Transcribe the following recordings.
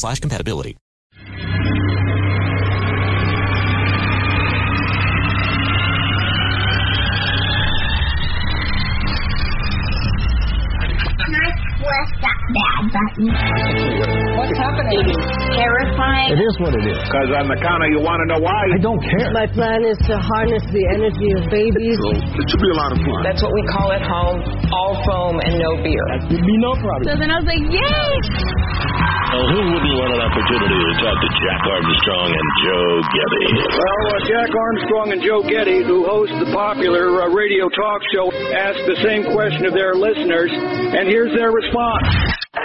slash compatibility. bad button. What's happening? Terrifying. It is what it is. Because on the counter, you want to know why? I don't care. My plan is to harness the energy of babies. So it should be a lot of fun. That's what we call at home all foam and no beer. There'd be no problem. So then I was like, yay! Well, who wouldn't want an opportunity to talk to Jack Armstrong and Joe Getty? Well, uh, Jack Armstrong and Joe Getty, who host the popular uh, radio talk show, asked the same question of their listeners, and here's their response.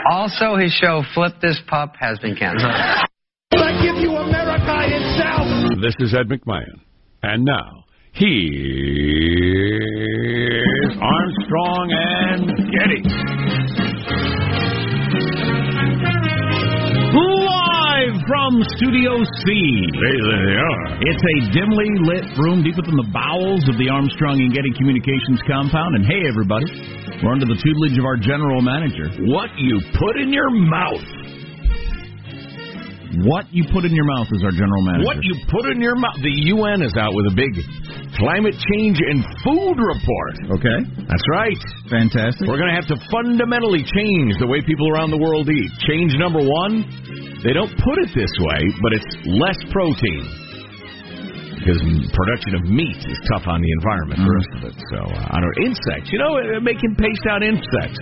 Also, his show Flip This Pup has been canceled. I give you America itself. This is Ed McMahon. And now, here's Armstrong and Getty. From Studio C. they are. It's a dimly lit room deep within the bowels of the Armstrong and Getty Communications compound. And hey, everybody, we're under the tutelage of our general manager. What you put in your mouth. What you put in your mouth is our general manager. What you put in your mouth. The UN is out with a big climate change and food report. Okay. That's right. Fantastic. We're going to have to fundamentally change the way people around the world eat. Change number one, they don't put it this way, but it's less protein. Because production of meat is tough on the environment, the rest of it. So, uh, I don't insects. You know, uh, making paste out insects.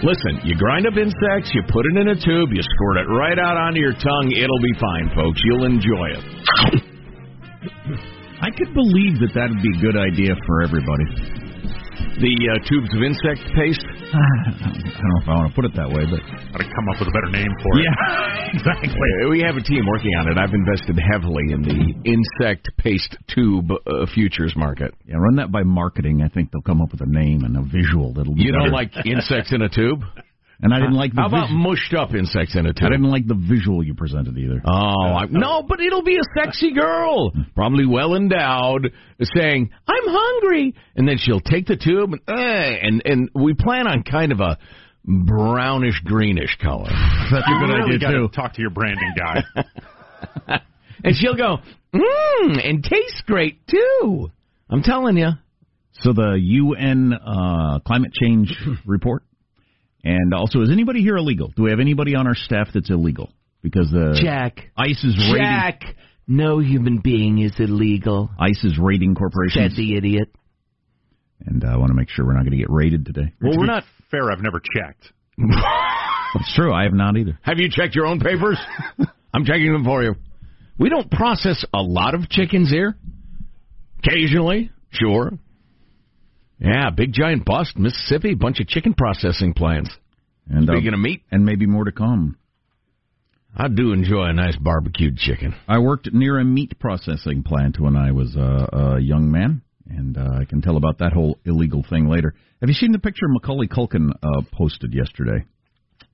Listen, you grind up insects, you put it in a tube, you squirt it right out onto your tongue. It'll be fine, folks. You'll enjoy it. I could believe that that'd be a good idea for everybody. The uh, tubes of insect paste. I don't know if I want to put it that way, but I Got to come up with a better name for it. yeah, exactly. We have a team working on it. I've invested heavily in the insect paste tube uh, futures market. Yeah, run that by marketing. I think they'll come up with a name and a visual that'll. Be You don't better. like insects in a tube? And I didn't like the. How about vis- mushed up insects in a I tube? I didn't like the visual you presented either. Oh, I, no, but it'll be a sexy girl, probably well endowed, saying, "I'm hungry," and then she'll take the tube and eh, and and we plan on kind of a brownish greenish color. That's a good really idea too. Talk to your branding guy. and she'll go, mmm, and tastes great too. I'm telling you. So the UN uh, climate change report, and also is anybody here illegal? Do we have anybody on our staff that's illegal? Because the Jack, ICE is raiding. Jack, no human being is illegal. ICE is raiding corporations. Said the idiot. And uh, I want to make sure we're not going to get raided today. Well, To we're be not. fair. I've never checked. It's true. I have not either. Have you checked your own papers? I'm checking them for you. We don't process a lot of chickens here. Occasionally, sure. Yeah, big giant bust, Mississippi, bunch of chicken processing plants. And uh, Speaking of meat, and maybe more to come. I do enjoy a nice barbecued chicken. I worked near a meat processing plant when I was uh, a young man, and uh, I can tell about that whole illegal thing later. Have you seen the picture Macaulay Culkin uh, posted yesterday?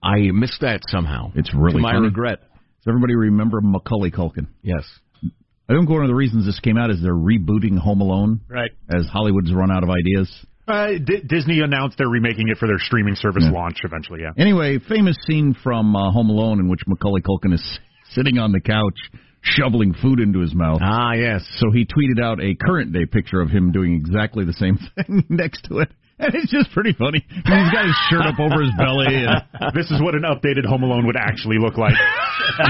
I missed that somehow. It's really to my funny. regret. Does everybody remember Macaulay Culkin? Yes. I think one of the reasons this came out is they're rebooting Home Alone Right. as Hollywood's run out of ideas. Uh, D- Disney announced they're remaking it for their streaming service Yeah. launch eventually. Yeah. Anyway, famous scene from uh, Home Alone in which Macaulay Culkin is sitting on the couch shoveling food into his mouth. Ah, yes. So he tweeted out a current day picture of him doing exactly the same thing next to it. And it's just pretty funny. He's got his shirt up over his belly. And, this is what an updated Home Alone would actually look like.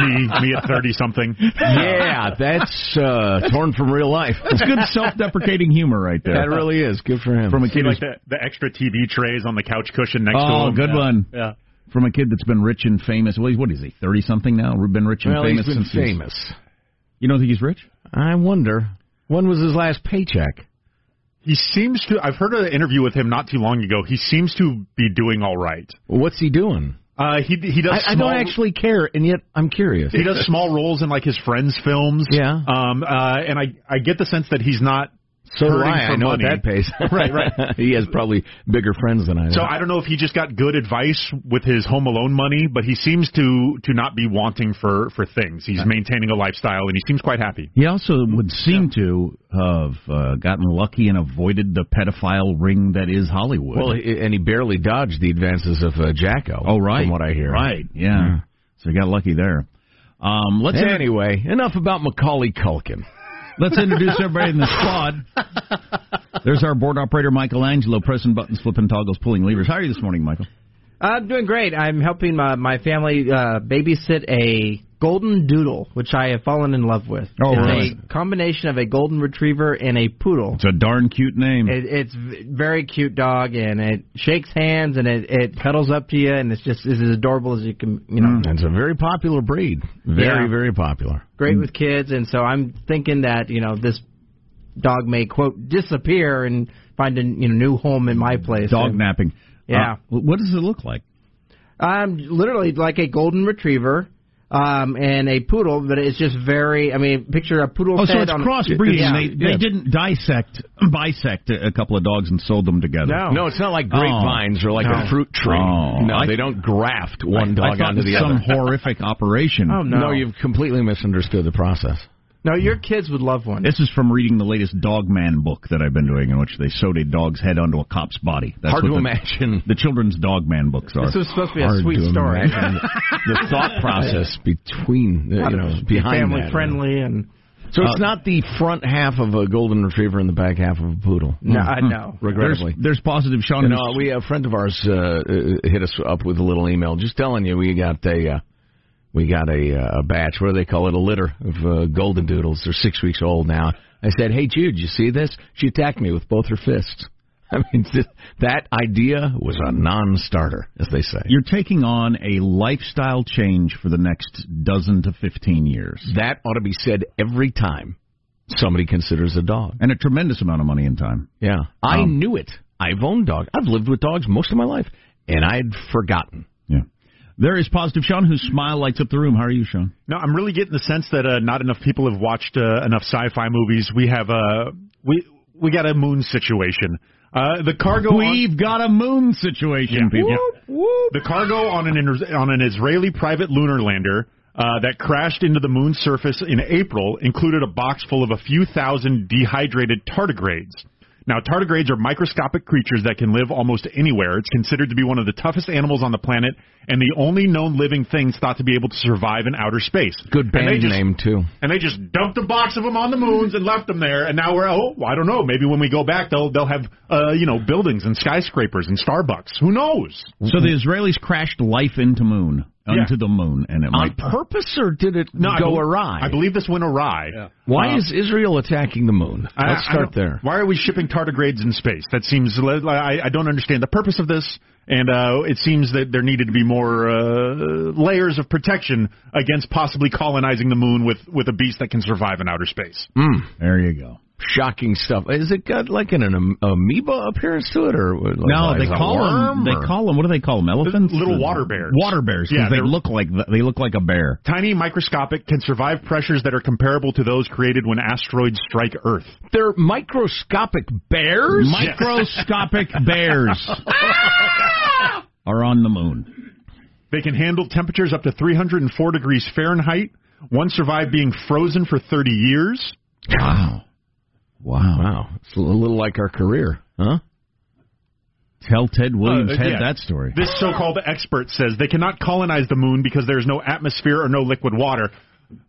me, me at thirty something. Yeah, that's uh, torn from real life. it's good self-deprecating humor right there. That really is good for him. From a See kid like who's- the, the extra TV trays on the couch cushion next to him. Oh, good Yeah. one. Yeah. From a kid that's been rich and famous. Well, he's, what is he, 30-something now? Been rich and well, famous he's been since he's- famous. You don't think he's rich? I wonder when was his last paycheck. He seems to. I've heard an interview with him not too long ago. He seems to be doing all right. Well, what's he doing? Uh, he he does. I, I don't actually care, and yet I'm curious. He does small roles in like his friends' films. Yeah. Um. Uh. And I I get the sense that he's not. So do I. I know money. that pays. Right, right. he has probably bigger friends than I do. So I don't know if he just got good advice with his Home Alone money, but he seems to to not be wanting for for things. He's maintaining a lifestyle, and he seems quite happy. He also would seem to have uh, gotten lucky and avoided the pedophile ring that is Hollywood. well, and he barely dodged the advances of uh, Jacko. oh, right. From what I hear. Right, yeah. So he got lucky there. Um, let's Anyway, enough about Macaulay Culkin. Let's introduce everybody in the squad. There's our board operator, Michelangelo, pressing buttons, flipping toggles, pulling levers. How are you this morning, Michael? I'm doing great. I'm helping my, my family uh, babysit a golden doodle, which I have fallen in love with. Oh, it's really? a combination of a golden retriever and a poodle. It's a darn cute name. It, it's very cute dog, and it shakes hands and it, it cuddles up to you, and it's just is as adorable as you can, you know. It's a very popular breed. Very, Yeah. very popular. Great with kids, and so I'm thinking that you know this dog may quote disappear and find a you know new home in my place. Dog And- napping. Yeah. Uh, what does it look like? Um, literally like a golden retriever, um, and a poodle, but it's just very. I mean, picture a poodle. Oh, so fed it's on, crossbreeding. Yeah. They, they didn't dissect, bisect a a couple of dogs and sold them together. No. No, it's not like grapevines or like a fruit tree. Oh. no, I- they don't graft one I dog thought onto it was the some other. horrific operation. Oh no. No, you've completely misunderstood the process. No, your kids would love one. This is from reading the latest Dog Man book that I've been doing, in which they sewed a dog's head onto a cop's body. That's Hard what to the, imagine. The children's Dog Man books are. This was supposed to be a Hard sweet story. the thought process between uh, you know behind family that. friendly and So it's not the front half of a golden retriever and the back half of a poodle. no, I know. there's, Regrettably. there's positive Sean. You who's- know, we a friend of ours uh, uh, hit us up with a little email, just telling you we got a uh, we got a, uh, a batch. What do they call it? A litter of uh, golden doodles. They're six weeks old now. I said, "Hey Jude, you see this?" She attacked me with both her fists. I mean, th- that idea was a non-starter, as they say. You're taking on a lifestyle change for the next dozen to 15 years. That ought to be said every time somebody considers a dog. And a tremendous amount of money and time. Yeah, I Um, knew it. I've owned dogs. I've lived with dogs most of my life, and I'd forgotten. There is positive Sean, whose smile lights up the room. How are you, Sean? No, I'm really getting the sense that uh, not enough people have watched uh, enough sci-fi movies. We have uh, we we got a moon situation. Uh, the cargo. We've got a moon situation, Yeah. people. The cargo on an on an Israeli private lunar lander uh, that crashed into the moon's surface in April included a box full of a few thousand dehydrated tardigrades. Now, tardigrades are microscopic creatures that can live almost anywhere. It's considered to be one of the toughest animals on the planet and the only known living things thought to be able to survive in outer space. Good And they band just- name too. And they just dumped a box of them on the moons and left them there. And now we're oh I don't know maybe when we go back they'll they'll have uh you know buildings and skyscrapers and Starbucks. Who knows? So the Israelis crashed life into moon, Yeah. the moon, and it On might purpose, or did it No, I go awry? I believe this went awry. Why Uh, is Israel attacking the moon? I- Let's I start don't- there. Why are we shipping tardigrades in space? That seems I, I don't understand the purpose of this, and uh, it seems that there needed to be more uh, layers of protection against possibly colonizing the moon with with a beast that can survive in outer space. Mm. There you go. Shocking stuff. Is it got like an, am- amoeba appearance to it, or like, no, they call them. They call them. What do they call them? Elephants? Little water bears. Water bears. Yeah, they look like they look like a bear. Tiny, microscopic, can survive pressures that are comparable to those created when asteroids strike Earth. They're microscopic bears. Microscopic bears are on the moon. They can handle temperatures up to 304 degrees Fahrenheit. One survived being frozen for 30 years. Wow. Wow. Wow. It's a little like our career, huh? Tell Ted Williams Uh, had yeah. that story. This so-called expert says they cannot colonize the moon because there's no atmosphere or no liquid water.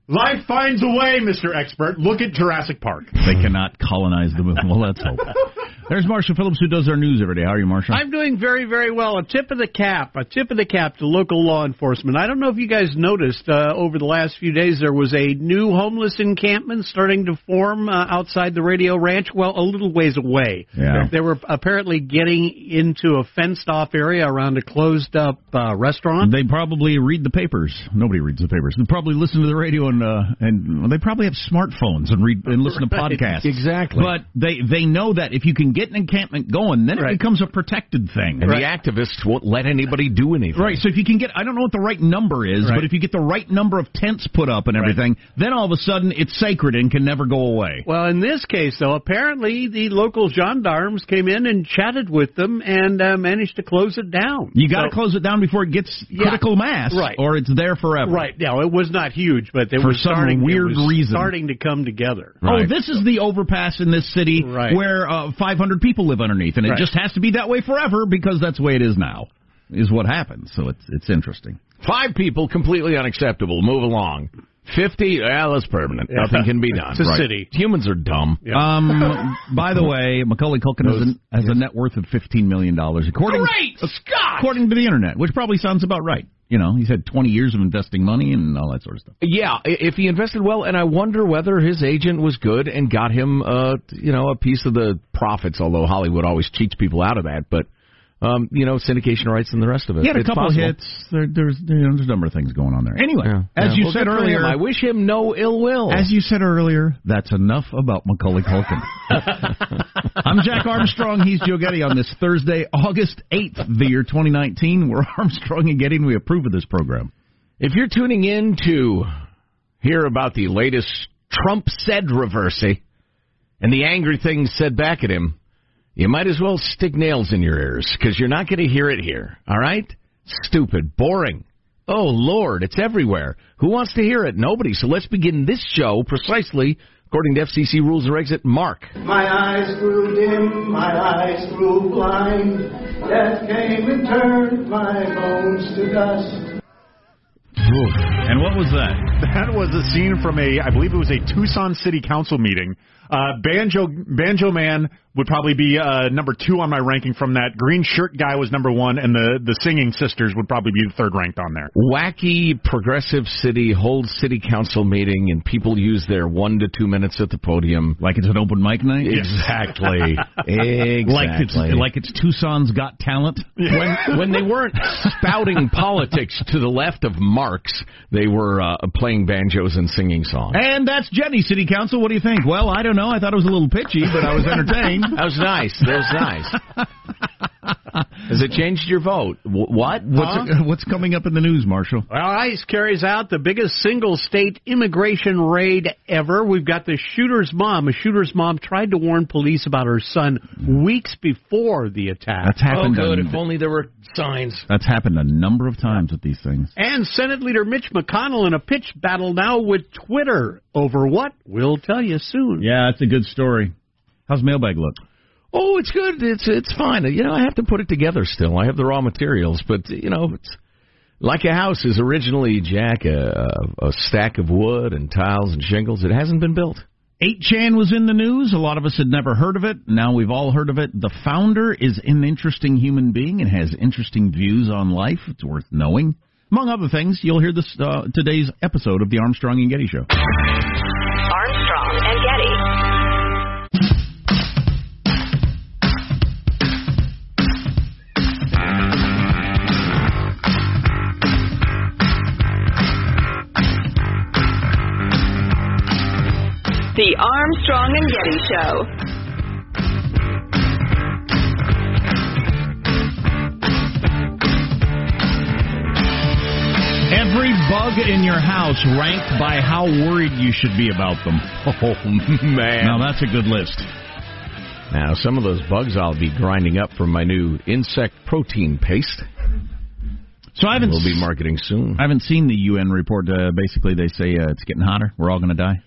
Life finds a way, Mr. Expert. Look at Jurassic Park. They cannot colonize the moon. Well, let's hope. There's Marshall Phillips, who does our news every day. How are you, Marshall? I'm doing very, very well. A tip of the cap, a tip of the cap to local law enforcement. I don't know if you guys noticed uh, over the last few days there was a new homeless encampment starting to form uh, outside the Radio Ranch. Well, a little ways away. Yeah. They were apparently getting into a fenced-off area around a closed-up uh, restaurant. They probably read the papers. Nobody reads the papers. They probably listen to the radio and uh, and well, they probably have smartphones and read and listen to podcasts. exactly. But they they know that if you can get an encampment going, then it Right. becomes a protected thing. And the activists won't let anybody do anything. Right. So if you can get, I don't know what the right number is, Right. but if you get the right number of tents put up and everything, then all of a sudden it's sacred and can never go away. Well, in this case, though, apparently the local gendarmes came in and chatted with them and uh, managed to close it down. You got to So- close it down before it gets Yeah. critical mass, Right. Or it's there forever. Right. Now, it was not huge, but they For some starting, weird reason. starting to come together. Oh, this is the overpass in this city Right. where uh, 500 people live underneath, and it Right. just has to be that way forever because that's the way it is now. Is what happens. So it's it's interesting. Five people, completely unacceptable. Move along. Fifty, yeah, that's permanent. Yeah. Nothing can be done. It's a Right. city. Humans are dumb. Um, by the way, Macaulay Culkin has, an, has a net worth of 15 million dollars, according Great Scott! according to the internet, which probably sounds about right. You know, he's had 20 years of investing money and all that sort of stuff. Yeah, if he invested well, and I wonder whether his agent was good and got him, uh, you know, a piece of the profits. Although Hollywood always cheats people out of that, but um, you know, syndication rights and the rest of it. He had a It's couple possible. hits. There, there's you know, there's a number of things going on there. Anyway, Yeah. as Yeah. you Well, said for him. earlier, I wish him no ill will. As you said earlier, that's enough about Macaulay Culkin. I'm Jack Armstrong. He's Joe Getty on this Thursday, August 8th, the year 2019. We're Armstrong and Getty, and we approve of this program. If you're tuning in to hear about the latest Trump said reversey and the angry things said back at him, you might as well stick nails in your ears because you're not going to hear it here. All right? Stupid, boring. Oh, Lord, it's everywhere. Who wants to hear it? Nobody. So let's begin this show precisely according to FCC rules and regs at Mark. My eyes grew dim, my eyes grew blind. Death came and turned my bones to dust. And what was that? That was a scene from a, I believe it was a Tucson City Council meeting. Uh, Banjo Banjo Man would probably be uh, number two on my ranking from that. Green shirt guy was number one, and the the singing sisters would probably be the third ranked on there. Wacky progressive city holds city council meeting and people use their one to two minutes at the podium. Like it's an open mic night? Exactly. exactly. Like it's like it's Tucson's Got Talent. when when they weren't spouting politics to the left of Marx, they were uh, playing banjos and singing songs. And that's Jenny City Council. What do you think? Well, I don't know. I thought it was a little pitchy, but I was entertained. That was nice. That was nice. Has it changed your vote? What? What's, what's coming up in the news, Marshall? Well, ICE carries out the biggest single state immigration raid ever. We've got the shooter's mom. A shooter's mom tried to warn police about her son weeks before the attack. That's happened. Oh, good. on- If only there were signs. That's happened a number of times with these things. And Senate Leader Mitch McConnell in a pitch battle now with Twitter over what? We'll tell you soon. Yeah, that's a good story. How's mailbag look? Oh, it's good. It's it's fine. You know, I have to put it together still. I have the raw materials, but you know, it's like a house is originally Jack a, a stack of wood and tiles and shingles. It hasn't been built. 8chan was in the news. A lot of us had never heard of it. Now we've all heard of it. The founder is an interesting human being and has interesting views on life. It's worth knowing. Among other things, you'll hear this uh, today's episode of the Armstrong and Getty Show. The Armstrong and Getty Show. Every bug in your house ranked by how worried you should be about them. Oh man! Now that's a good list. Now some of those bugs I'll be grinding up from my new insect protein paste. So I haven't. We'll be marketing soon. I haven't seen the UN report. Uh, basically, they say uh, it's getting hotter. We're all going to die.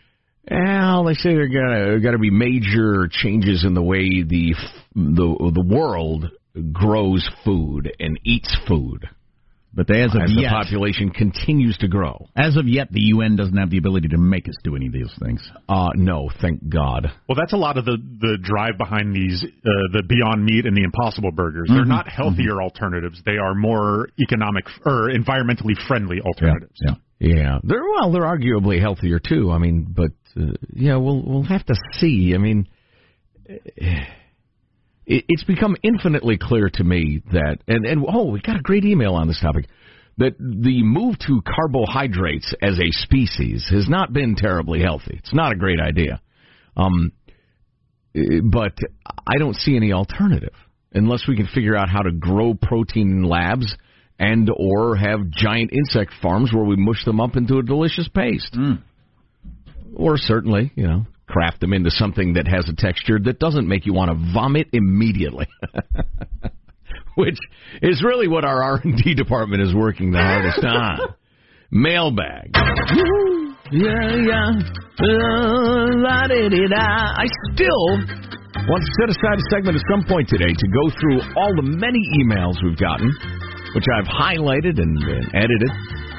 Well, they say there got got to be major changes in the way the the the world grows food and eats food. But as of as yet, the population continues to grow. as of yet, the UN doesn't have the ability to make us do any of these things. Uh no, thank God. Well, that's a lot of the the drive behind these uh, the Beyond Meat and the Impossible Burgers. They're Mhm. not healthier alternatives. They are more economic or environmentally friendly alternatives. Yeah. Yeah, they're well, they're arguably healthier too. I mean, but yeah, we'll we'll have to see. I mean, it, it's become infinitely clear to me that, and and oh, we got a great email on this topic. That the move to carbohydrates as a species has not been terribly healthy. It's not a great idea. Um, eh, but I don't see any alternative unless we can figure out how to grow protein in labs and or have giant insect farms where we mush them up into a delicious paste. Or certainly, you know, craft them into something that has a texture that doesn't make you want to vomit immediately. Which is really what our R&D department is working the hardest on. Mailbag. Yeah, yeah. Uh. I still want to set aside a segment at some point today to go through all the many emails we've gotten, which I've highlighted and, and edited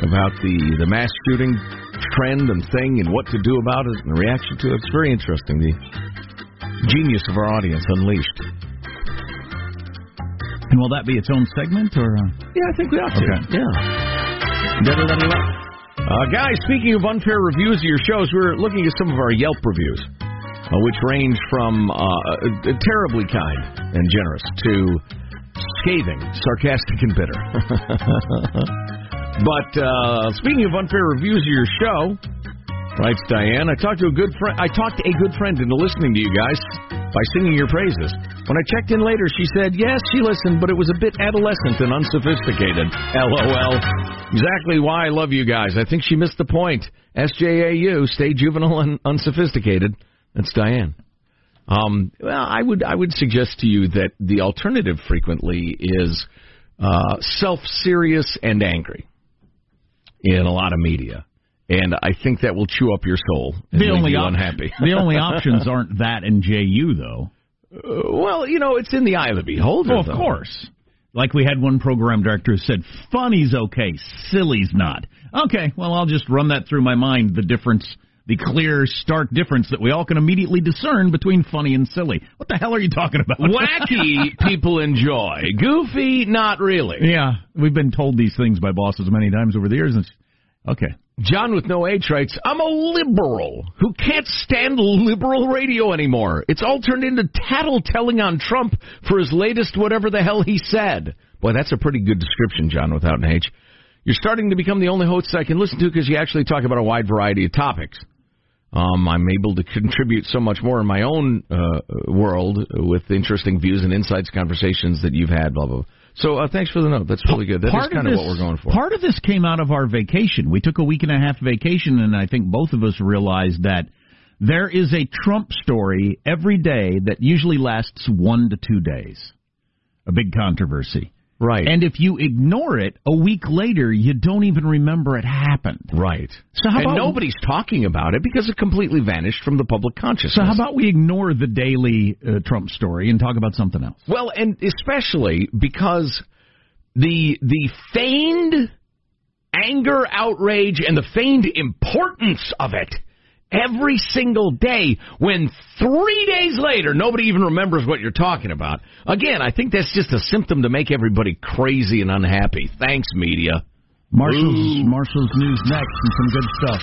about the, the mass shooting trend and thing and what to do about it and the reaction to it. It's very interesting. The genius of our audience unleashed. And will that be its own segment or? Uh... Yeah, I think we ought to. Okay. Yeah. Uh, guys, speaking of unfair reviews of your shows, we're looking at some of our Yelp reviews, uh, which range from uh, uh, terribly kind and generous to scathing, sarcastic, and bitter. but uh, speaking of unfair reviews of your show, writes Diane, I talked to a good friend. I talked to a good friend into listening to you guys by singing your praises. When I checked in later, she said yes, she listened, but it was a bit adolescent and unsophisticated. LOL. Exactly why I love you guys. I think she missed the point. SJAU, stay juvenile and unsophisticated. That's Diane. Um, well, I would I would suggest to you that the alternative frequently is uh, self-serious and angry in a lot of media, and I think that will chew up your soul and The only you op- unhappy. the only options aren't that and JU though. Uh, well, you know, it's in the eye of the beholder. Oh, of though. course. Like we had one program director who said, "Funny's okay, silly's not." Okay, well, I'll just run that through my mind. The difference, the clear, stark difference that we all can immediately discern between funny and silly. What the hell are you talking about? Wacky people enjoy. Goofy, not really. Yeah, we've been told these things by bosses many times over the years. And okay, John with no H writes, I'm a liberal who can't stand liberal radio anymore. It's all turned into tattletelling on Trump for his latest whatever the hell he said. Boy, that's a pretty good description, John, without an H. You're starting to become the only host I can listen to because you actually talk about a wide variety of topics. Um, I'm able to contribute so much more in my own uh, world with interesting views and insights, conversations that you've had, blah, blah, blah. So uh, thanks for the note. That's really good. That is part kind of of what we're going for. Part of this came out of our vacation. We took a week and a half vacation, and I think both of us realized that there is a Trump story every day that usually lasts one to two days. A big controversy. Right. And if you ignore it, a week later, you don't even remember it happened. Right. So how and about nobody's talking about it because it completely vanished from the public consciousness. So how about we ignore the daily uh, Trump story and talk about something else? Well, and especially because the the feigned anger, outrage, and the feigned importance of it every single day when three days later nobody even remembers what you're talking about. Again, I think that's just a symptom to make everybody crazy and unhappy. Thanks, media. Marshall's Marshall's news next and some good stuff.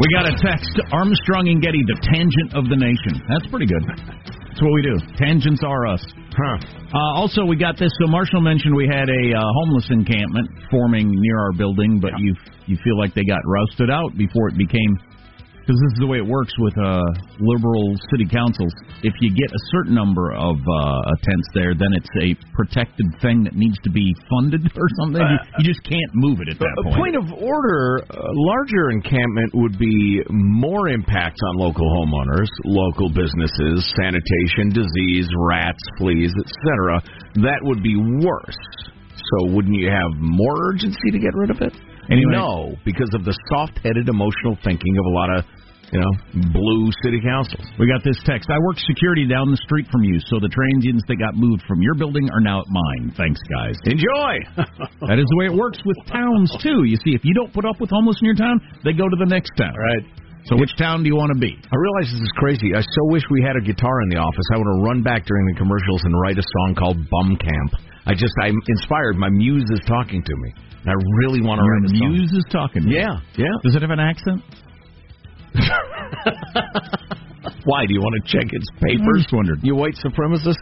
We got a text Armstrong and Getty, the tangent of the nation. That's pretty good. What we do. Tangents are us. Huh. Uh, also, we got this. So Marshall mentioned we had a uh, homeless encampment forming near our building, but you you feel like they got rousted out before it became. Because this is the way it works with uh, liberal city councils. If you get a certain number of uh, tents there, then it's a protected thing that needs to be funded or something. You, you just can't move it at that A point. point of order, a larger encampment would be more impacts on local homeowners, local businesses, sanitation, disease, rats, fleas, etc. That would be worse. So wouldn't you have more urgency to get rid of it? Anyway. No, because of the soft-headed emotional thinking of a lot of, you know, blue city councils. We got this text. I work security down the street from you, so the transients that got moved from your building are now at mine. Thanks, guys. Enjoy. that is the way it works with towns too. You see, if you don't put up with homeless in your town, they go to the next town. Right. So which town do you want to be? I realize this is crazy. I so wish we had a guitar in the office. I would have run back during the commercials and write a song called Bum Camp. I just, I'm inspired. My muse is talking to me. I really want to Your write a song. muse is talking. you. Yeah, yeah. Does it have an accent? Why? Do you want to check its I papers? just wondered. You white supremacist?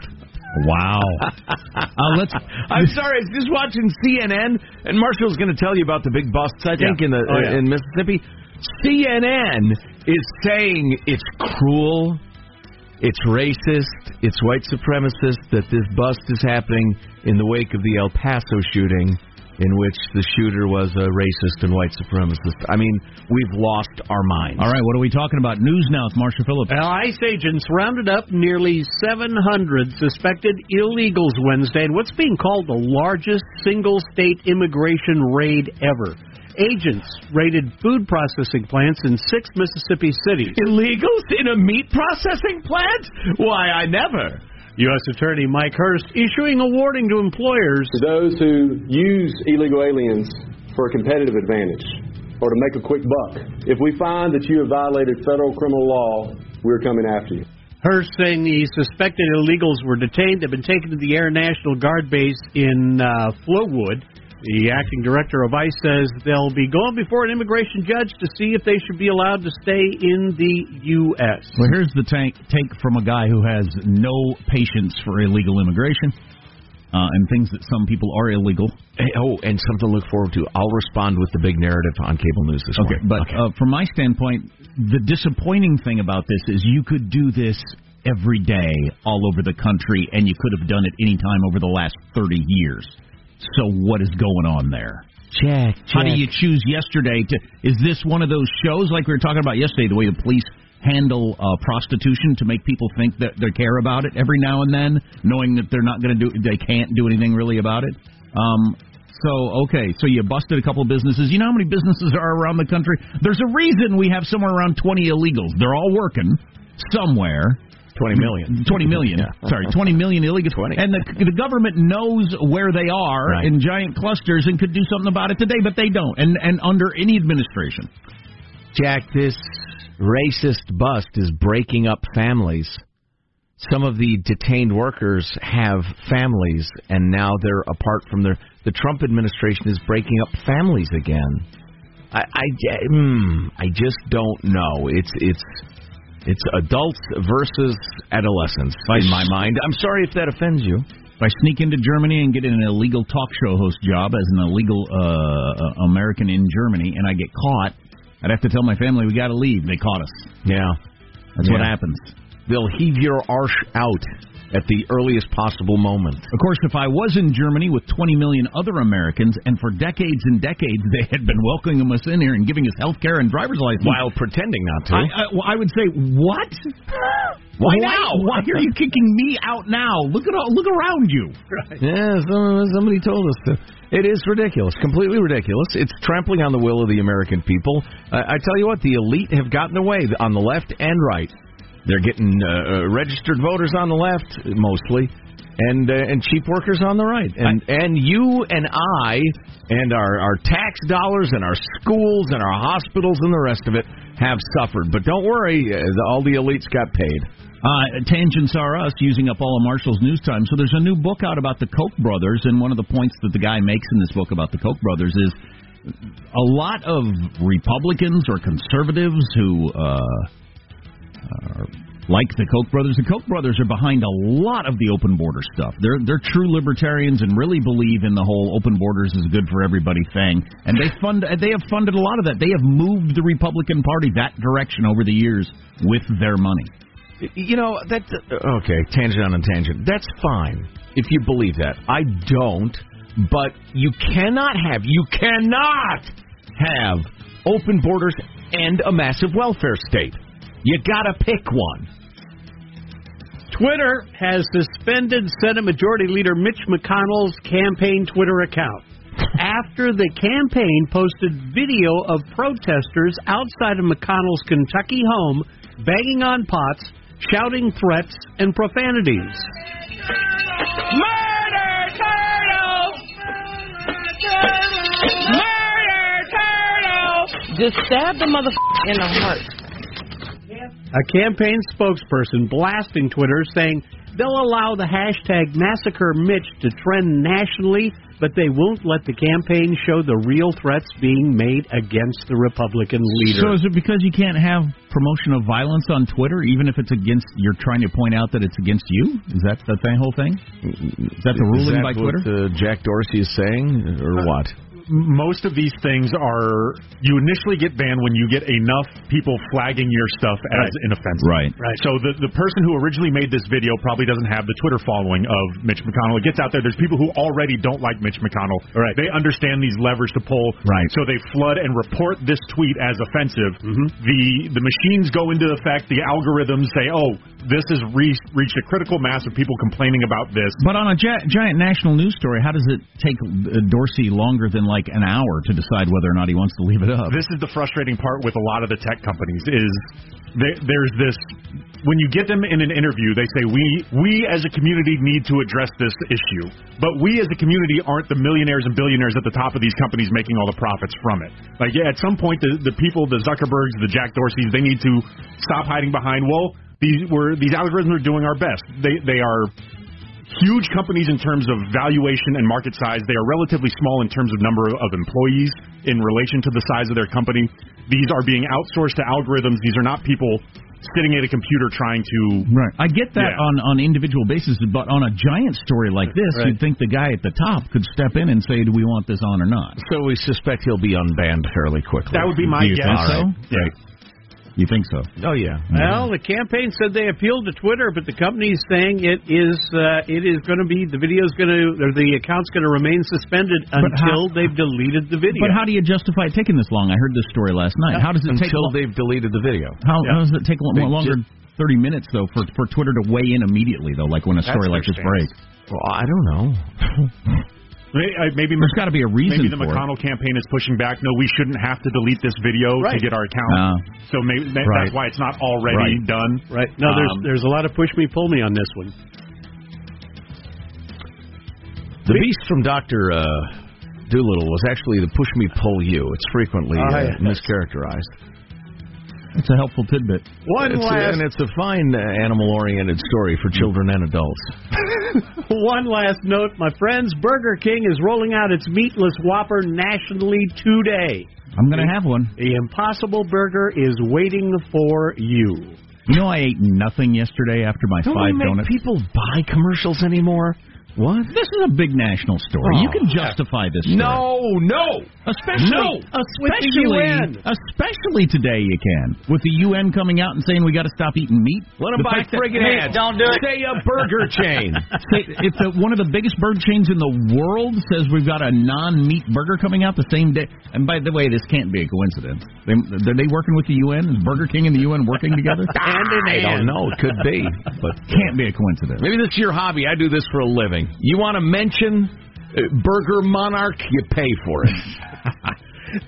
Wow. uh, let's. I'm sorry. I was just watching CNN, and Marshall's going to tell you about the big busts. I think Yeah. in the Oh, yeah. in Mississippi, CNN is saying it's cruel, it's racist, it's white supremacist that this bust is happening in the wake of the El Paso shooting, in which the shooter was a racist and white supremacist. I mean, we've lost our minds. All right, what are we talking about? News now with Marshall Phillips. Well, ICE agents rounded up nearly 700 suspected illegals Wednesday in what's being called the largest single state immigration raid ever. Agents raided food processing plants in six Mississippi cities. Illegals in a meat processing plant? Why, I never. U.S. Attorney Mike Hurst issuing a warning to employers to those who use illegal aliens for a competitive advantage or to make a quick buck. If we find that you have violated federal criminal law, we're coming after you. Hurst saying the suspected illegals were detained have been taken to the Air National Guard base in uh, Flowood. The acting director of ICE says they'll be going before an immigration judge to see if they should be allowed to stay in the U.S. Well, here's the tank, take from a guy who has no patience for illegal immigration uh, and things that some people are illegal. Hey, oh, and something to look forward to. I'll respond with the big narrative on cable news this Okay, morning. but Uh, from my standpoint, the disappointing thing about this is you could do this every day all over the country, and you could have done it any time over the last 30 years. So what is going on there? check, How do you choose yesterday to? Is this one of those shows like we were talking about yesterday? The way the police handle uh, prostitution to make people think that they care about it every now and then, knowing that they're not going to do, they can't do anything really about it. Um, so okay, so you busted a couple of businesses. You know how many businesses are around the country? There's a reason we have somewhere around 20 illegals. They're all working somewhere. 20 million. 20 million. Sorry, 20 million illegals. 20. And the, the government knows where they are Right. in giant clusters and could do something about it today, but they don't. And and under any administration. Jack, this racist bust is breaking up families. Some of the detained workers have families, and now they're apart from their. The Trump administration is breaking up families again. I, I, mm, I just don't know. It's it's it's adults versus adolescents in my mind. I'm sorry if that offends you. If I sneak into Germany and get an illegal talk show host job as an illegal uh, uh, American in Germany, and I get caught, I'd have to tell my family we got to leave. They caught us. Yeah, That's what happens. They'll heave your arse out. At the earliest possible moment. Of course, if I was in Germany with 20 million other Americans, and for decades and decades they had been welcoming us in here and giving us health care and driver's license, While pretending not to. I, I, well, I would say, what? Why now? Why are you kicking me out now? Look at all, look around you. Yeah, some, somebody told us to. It is ridiculous, completely ridiculous. It's trampling on the will of the American people. I, I tell you what, the elite have gotten away on the left and right. They're getting uh, uh, registered voters on the left mostly, and uh, and cheap workers on the right. And and you and I and our our tax dollars and our schools and our hospitals and the rest of it have suffered. But don't worry, uh, all the elites got paid. Uh, tangents are us using up all of Marshall's news time. So there's a new book out about the Koch brothers, and one of the points that the guy makes in this book about the Koch brothers is a lot of Republicans or conservatives who uh, are like the Koch brothers. The Koch brothers are behind a lot of the open border stuff. They're they're true libertarians and really believe in the whole open borders is good for everybody thing. And they fund they have funded a lot of that. They have moved the Republican Party that direction over the years with their money. You know that uh, okay, tangent on a tangent. That's fine if you believe that. I don't, but you cannot have you cannot have open borders and a massive welfare state. You gotta pick one. Twitter has suspended Senate Majority Leader Mitch McConnell's campaign Twitter account after the campaign posted video of protesters outside of McConnell's Kentucky home banging on pots, shouting threats and profanities. Murder turtle! Murder turtle! Just stab the motherfucker in the heart. A campaign spokesperson blasting Twitter saying they'll allow the hashtag Massacre Mitch to trend nationally, but they won't let the campaign show the real threats being made against the Republican leader. So is it because you can't have promotion of violence on Twitter, even if it's against? You're trying to point out that it's against you. Is that the thing, whole thing? Is that the ruling Is that by Twitter? What, uh, Jack Dorsey is saying, or what? Most of these things are you initially get banned when you get enough people flagging your stuff as Right. inoffensive. Right. Right. So the the person who originally made this video probably doesn't have the Twitter following of Mitch McConnell. It gets out there. There's people who already don't like Mitch McConnell. Right. They understand these levers to pull. Right. So they flood and report this tweet as offensive. The the machines go into effect. The algorithms say, oh, this has reached reached a critical mass of people complaining about this. But on a gi- giant national news story, how does it take uh, Dorsey longer than like an hour to decide whether or not he wants to leave it up? This is the frustrating part with a lot of the tech companies is there, there's this when you get them in an interview they say we we as a community need to address this issue. But we as a community aren't the millionaires and billionaires at the top of these companies making all the profits from it. Like yeah, at some point the the people the Zuckerbergs the Jack Dorseys they need to stop hiding behind well these were these algorithms are doing our best. They they are huge companies in terms of valuation and market size. They are relatively small in terms of number of employees in relation to the size of their company. These are being outsourced to algorithms. These are not people sitting at a computer trying to. Right. I get that Yeah. on on individual basis, but on a giant story like this, Right. you'd think the guy at the top could step in and say, "Do we want this on or not?" So we suspect he'll be unbanned fairly quickly. That would be my guess. think so? All right. Yeah. Right. You think so? Oh yeah. Well, the campaign said they appealed to Twitter, but the company's saying it is uh, it is going to be the video's going to or the account's going to remain suspended But until how- they've deleted the video. But how do you justify it taking this long? I heard this story last night. How does it take until they've deleted the video? How, how does it take lo- They longer? just- Thirty minutes though for for Twitter to weigh in immediately though, like when a That's story like this breaks. Well, I don't know. Maybe, uh, There's got to be a reason Maybe the for it. McConnell campaign is pushing back. No, we shouldn't have to delete this video to get our account. Ah. so maybe that- Right. that's why it's not already Right. done. right? No, there's Um, there's a lot of push me pull me on this one. The beast from Doctor uh, Dolittle was actually the push me pull you. It's frequently Oh, uh, yes. mischaracterized. It's a helpful tidbit. One It's a- and it's a fine uh, animal-oriented story for children and adults. One last note, my friends. Burger King is rolling out its meatless Whopper nationally today. I'm going to have one. The Impossible Burger is waiting for you. You know, I ate nothing yesterday after my Don't five we make donuts. people buy commercials anymore? What? This is a big national story. Oh, you can justify this. Story. No, no, Especially, no. especially, especially today, you can with the UN coming out and saying we got to stop eating meat. Let them The buy fact that- friggin' Hey, ads. Say a burger chain. Say, if the, one of the biggest burger chains in the world says we've got a non-meat burger coming out the same day, and by the way, this can't be a coincidence. They, are they working with the UN? Is Burger King and the UN working together? and I don't know. It could be, but can't be a coincidence. maybe this is your hobby. I do this for a living. You want to mention uh, Burger Monarch? You pay for it.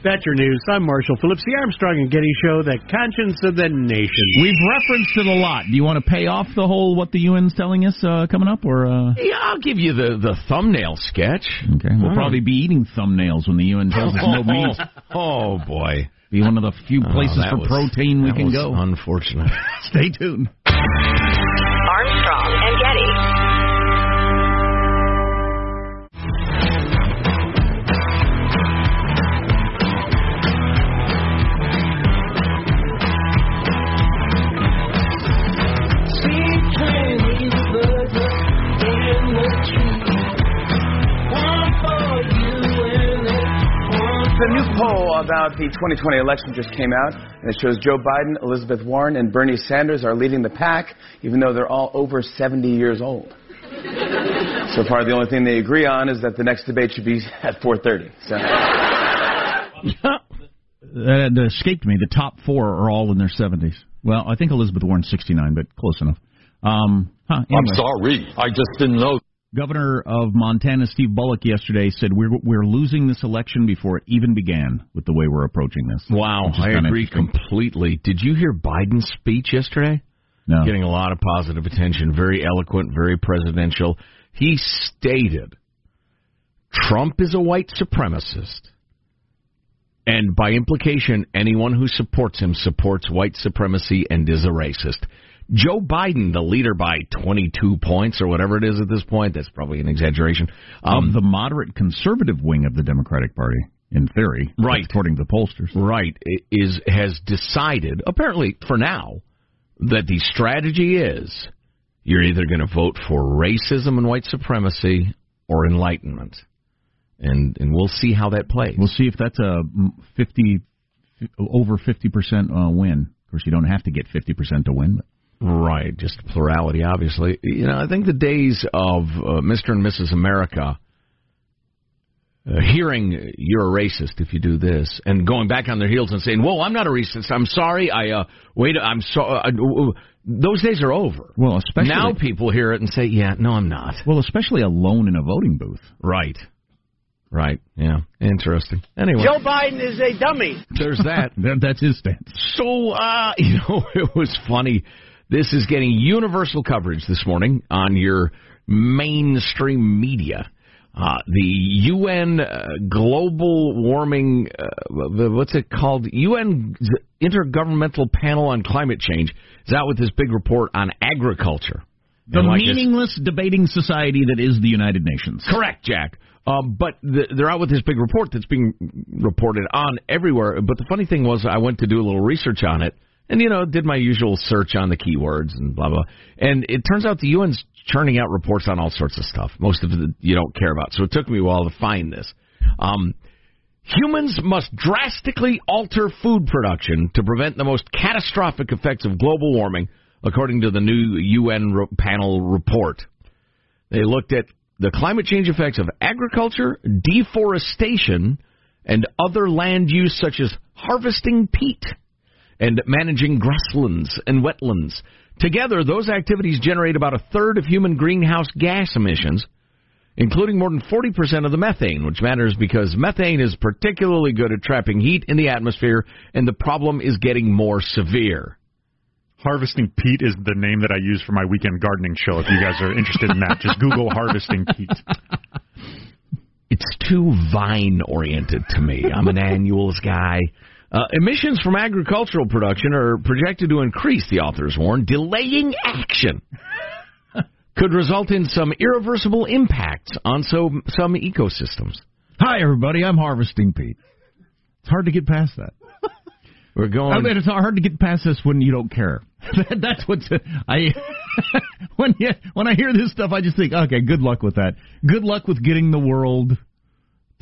That's your news. I'm Marshall Phillips, the Armstrong and Getty Show, the conscience of the nation. We've referenced it a lot. Do you want to pay off the whole what the UN's telling us uh, coming up, or? Uh... yeah, I'll give you the the thumbnail sketch. Okay, we'll Oh. probably be eating thumbnails when the UN tells us no meat. Oh boy, Be one of the few Oh, places that for was- protein we that can was go. Unfortunate. Stay tuned. Armstrong and Getty. Poll about the 2020 election just came out, and it shows Joe Biden, Elizabeth Warren, and Bernie Sanders are leading the pack, even though they're all over 70 years old. so far, the only thing they agree on is that the next debate should be at 4:30. So. That that escaped me. The top four are all in their seventies. Well, I think Elizabeth Warren's sixty nine, but close enough. Um, huh, I'm sorry. I just didn't know. Governor of Montana Steve Bullock yesterday said we're we're losing this election before it even began with the way we're approaching this. Wow, I agree completely. Did you hear Biden's speech yesterday? No. Getting a lot of positive attention, very eloquent, very presidential. He stated Trump is a white supremacist. And by implication, anyone who supports him supports white supremacy and is a racist. Joe Biden, the leader by 22 points or whatever it is at this point, that's probably an exaggeration. Um, of the moderate conservative wing of the Democratic Party, in theory, Right. according to the pollsters. right is has decided apparently for now that the strategy is you're either going to vote for racism and white supremacy or enlightenment and and we'll see how that plays We'll see if that's a fifty over fifty percent uh, win. Of course, you don't have to get fifty percent to win. But right just plurality obviously you know i think the days of uh, mr and mrs america uh, hearing you're a racist if you do this and going back on their heels and saying whoa i'm not a racist i'm sorry i uh wait i'm so uh, uh, those days are over well, especially now people hear it and say, "Yeah, no, I'm not." well, especially alone in a voting booth. Right, right, yeah, interesting. Anyway, Joe Biden is a dummy. there's that. That- That's his stance. So, uh, you know, it was funny. This is getting universal coverage this morning on your mainstream media. Uh, the UN uh, Global Warming, uh, what's it called? UN Intergovernmental Panel on Climate Change is out with this big report on agriculture. The like this- meaningless debating society that is the United Nations. Correct, Jack. Um, but the, they're out with this big report that's being reported on everywhere. But the funny thing was, I went to do a little research on it, and you know, did my usual search on the keywords and blah blah. And it turns out the UN's churning out reports on all sorts of stuff. Most of it you don't care about. So it took me a while to find this. Um, Humans must drastically alter food production to prevent the most catastrophic effects of global warming, according to the new UN ro- panel report. They looked at the climate change effects of agriculture, deforestation, and other land use such as harvesting peat and managing grasslands and wetlands. Together, those activities generate about a third of human greenhouse gas emissions, including more than 40% of the methane, which matters because methane is particularly good at trapping heat in the atmosphere, and the problem is getting more severe. Harvesting peat is the name that I use for my weekend gardening show. If you guys are interested in that, just Google harvesting peat. It's too vine oriented to me. I'm an annuals guy. Uh, emissions from agricultural production are projected to increase, the authors warn. Delaying action could result in some irreversible impacts on so, some ecosystems. Hi, everybody. I'm harvesting Pete. It's hard to get past that. We're going. I mean, it's hard to get past this when you don't care. That's what's I. when you, when I hear this stuff, I just think, okay, good luck with that. Good luck with getting the world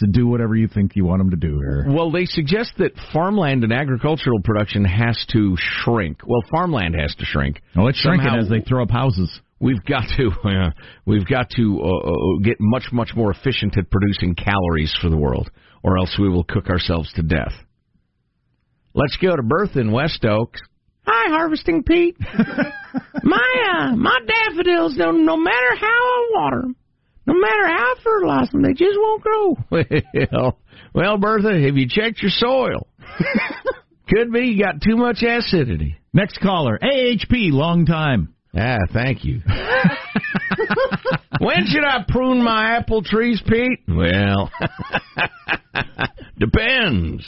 to do whatever you think you want them to do here. Well, they suggest that farmland and agricultural production has to shrink. Well, farmland has to shrink. Oh, it's shrinking Somehow- as they throw up houses. We've got to uh, we've got to uh, uh, get much much more efficient at producing calories for the world, or else we will cook ourselves to death. Let's go to Bertha in West Oaks. Hi, harvesting Pete. my uh, my daffodils, no, no matter how I water them, no matter how I fertilize them, they just won't grow. well, well, Bertha, have you checked your soil? Could be you got too much acidity. Next caller, AHP, long time. Ah, thank you. when should I prune my apple trees, Pete? Well, depends.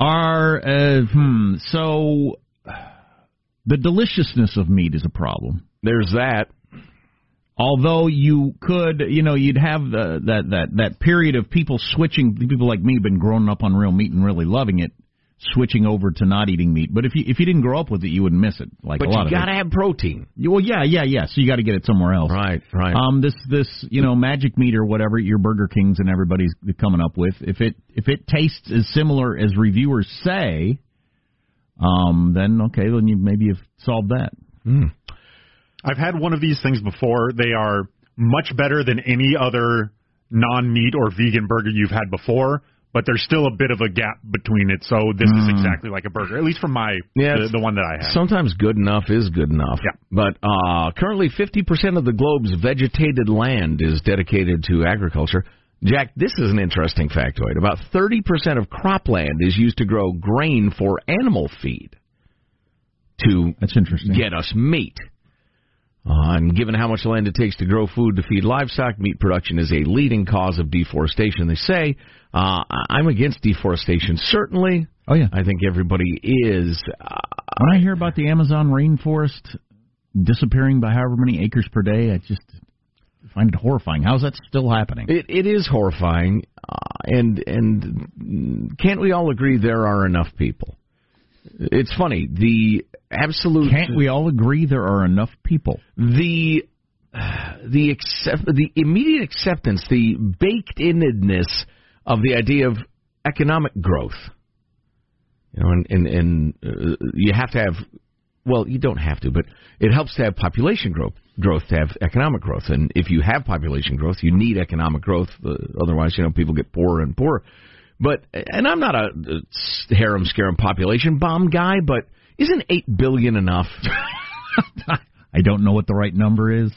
Are uh, hmm, so the deliciousness of meat is a problem. There's that. Although you could, you know, you'd have the, that that that period of people switching. People like me have been growing up on real meat and really loving it, switching over to not eating meat. But if you if you didn't grow up with it, you wouldn't miss it. Like but a lot you of gotta have protein. Well, yeah, yeah, yeah. So you got to get it somewhere else. Right, right. Um, this this you know magic meat or whatever your Burger Kings and everybody's coming up with. If it if it tastes as similar as reviewers say, um, then okay, then you maybe you've solved that. I've had one of these things before. They are much better than any other non-meat or vegan burger you've had before, but there's still a bit of a gap between it. So this is Mm. exactly like a burger, at least from my Yeah, the, the one that I had. Sometimes good enough is good enough. Yeah. But uh, currently, 50% of the globe's vegetated land is dedicated to agriculture. Jack, this is an interesting factoid. About 30% of cropland is used to grow grain for animal feed to That's interesting. get us meat. Uh, and given how much land it takes to grow food to feed livestock, meat production is a leading cause of deforestation. They say uh, I'm against deforestation. Certainly, Oh yeah. I think everybody is. Uh, When I hear about the Amazon rainforest disappearing by however many acres per day, I just find it horrifying. How's that still happening? It it is horrifying, uh, and and can't we all agree there are enough people? It's funny the absolute. Can't we all agree there are enough people? the the accept the immediate acceptance, the baked inness of the idea of economic growth. You know, and and, and uh, you have to have. Well, you don't have to, but it helps to have population growth. Growth to have economic growth, and if you have population growth, you need economic growth. Uh, otherwise, you know, people get poorer and poorer. But and I'm not a, harem scarum population bomb guy, but isn't eight billion enough? I don't know what the right number is.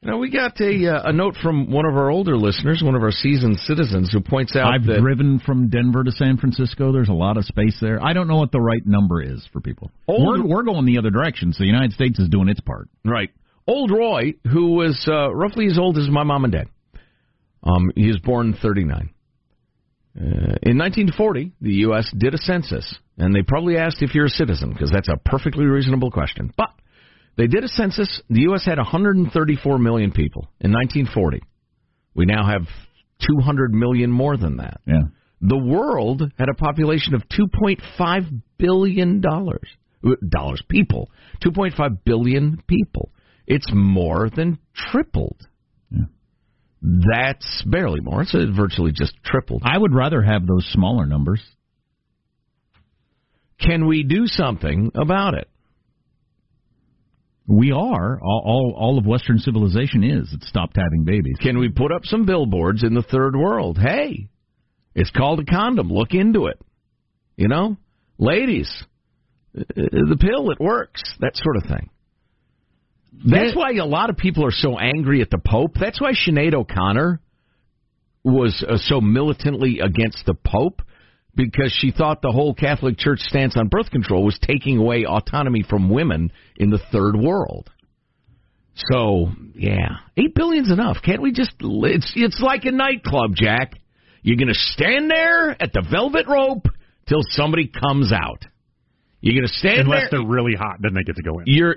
Now we got a uh, a note from one of our older listeners, one of our seasoned citizens, who points out I've that driven from Denver to San Francisco. There's a lot of space there. I don't know what the right number is for people. Old- We're, we're going the other direction, so the United States is doing its part. right old Roy, who was uh, roughly as old as my mom and dad, um, he was born in '39. Uh, in 1940, the U.S. did a census, and they probably asked if you're a citizen because that's a perfectly reasonable question. But they did a census. The U.S. had 134 million people in 1940. We now have 200 million more than that. Yeah. The world had a population of 2.5 billion dollars. Dollars people. 2.5 billion people. It's more than tripled. That's barely more. It's uh, virtually just tripled. I would rather have those smaller numbers. Can we do something about it? We are. All, all, all of Western civilization is. It stopped having babies. Can we put up some billboards in the third world? Hey, it's called a condom. Look into it. You know, ladies, uh, the pill it works. That sort of thing. That's why a lot of people are so angry at the Pope. That's why Sinead O'Connor was uh, so militantly against the Pope because she thought the whole Catholic Church stance on birth control was taking away autonomy from women in the third world. So, yeah, eight billion's enough. Can't we just? It's it's like a nightclub, Jack. You're gonna stand there at the velvet rope till somebody comes out. You're gonna stand Unless there. they're really hot, then they get to go in. You're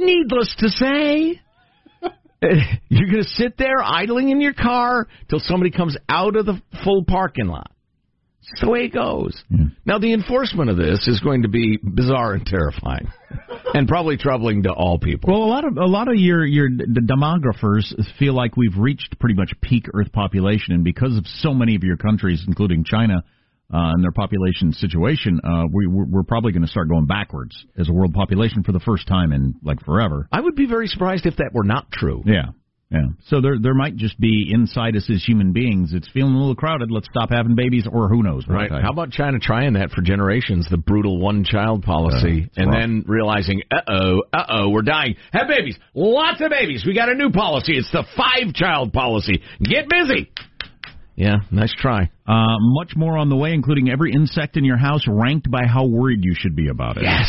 needless to say. You're going to sit there idling in your car till somebody comes out of the full parking lot. It's the way it goes. Now, the enforcement of this is going to be bizarre and terrifying, and probably troubling to all people. Well, a lot of a lot of your your the demographers feel like we've reached pretty much peak Earth population, and because of so many of your countries, including China, uh, and their population situation, uh, we, we're, probably going to start going backwards as a world population for the first time in like forever. I would be very surprised if that were not true. Yeah. Yeah. So there there might just be inside us as human beings. It's feeling a little crowded. Let's stop having babies, or who knows? Right. type. How about China trying that for generations, the brutal one child policy, it's and rough. then realizing, uh oh, uh oh, we're dying. Have babies. Lots of babies. We got a new policy. It's the five child policy. Get busy. Yeah, nice try. Uh, much more on the way, including every insect in your house ranked by how worried you should be about it. Yes.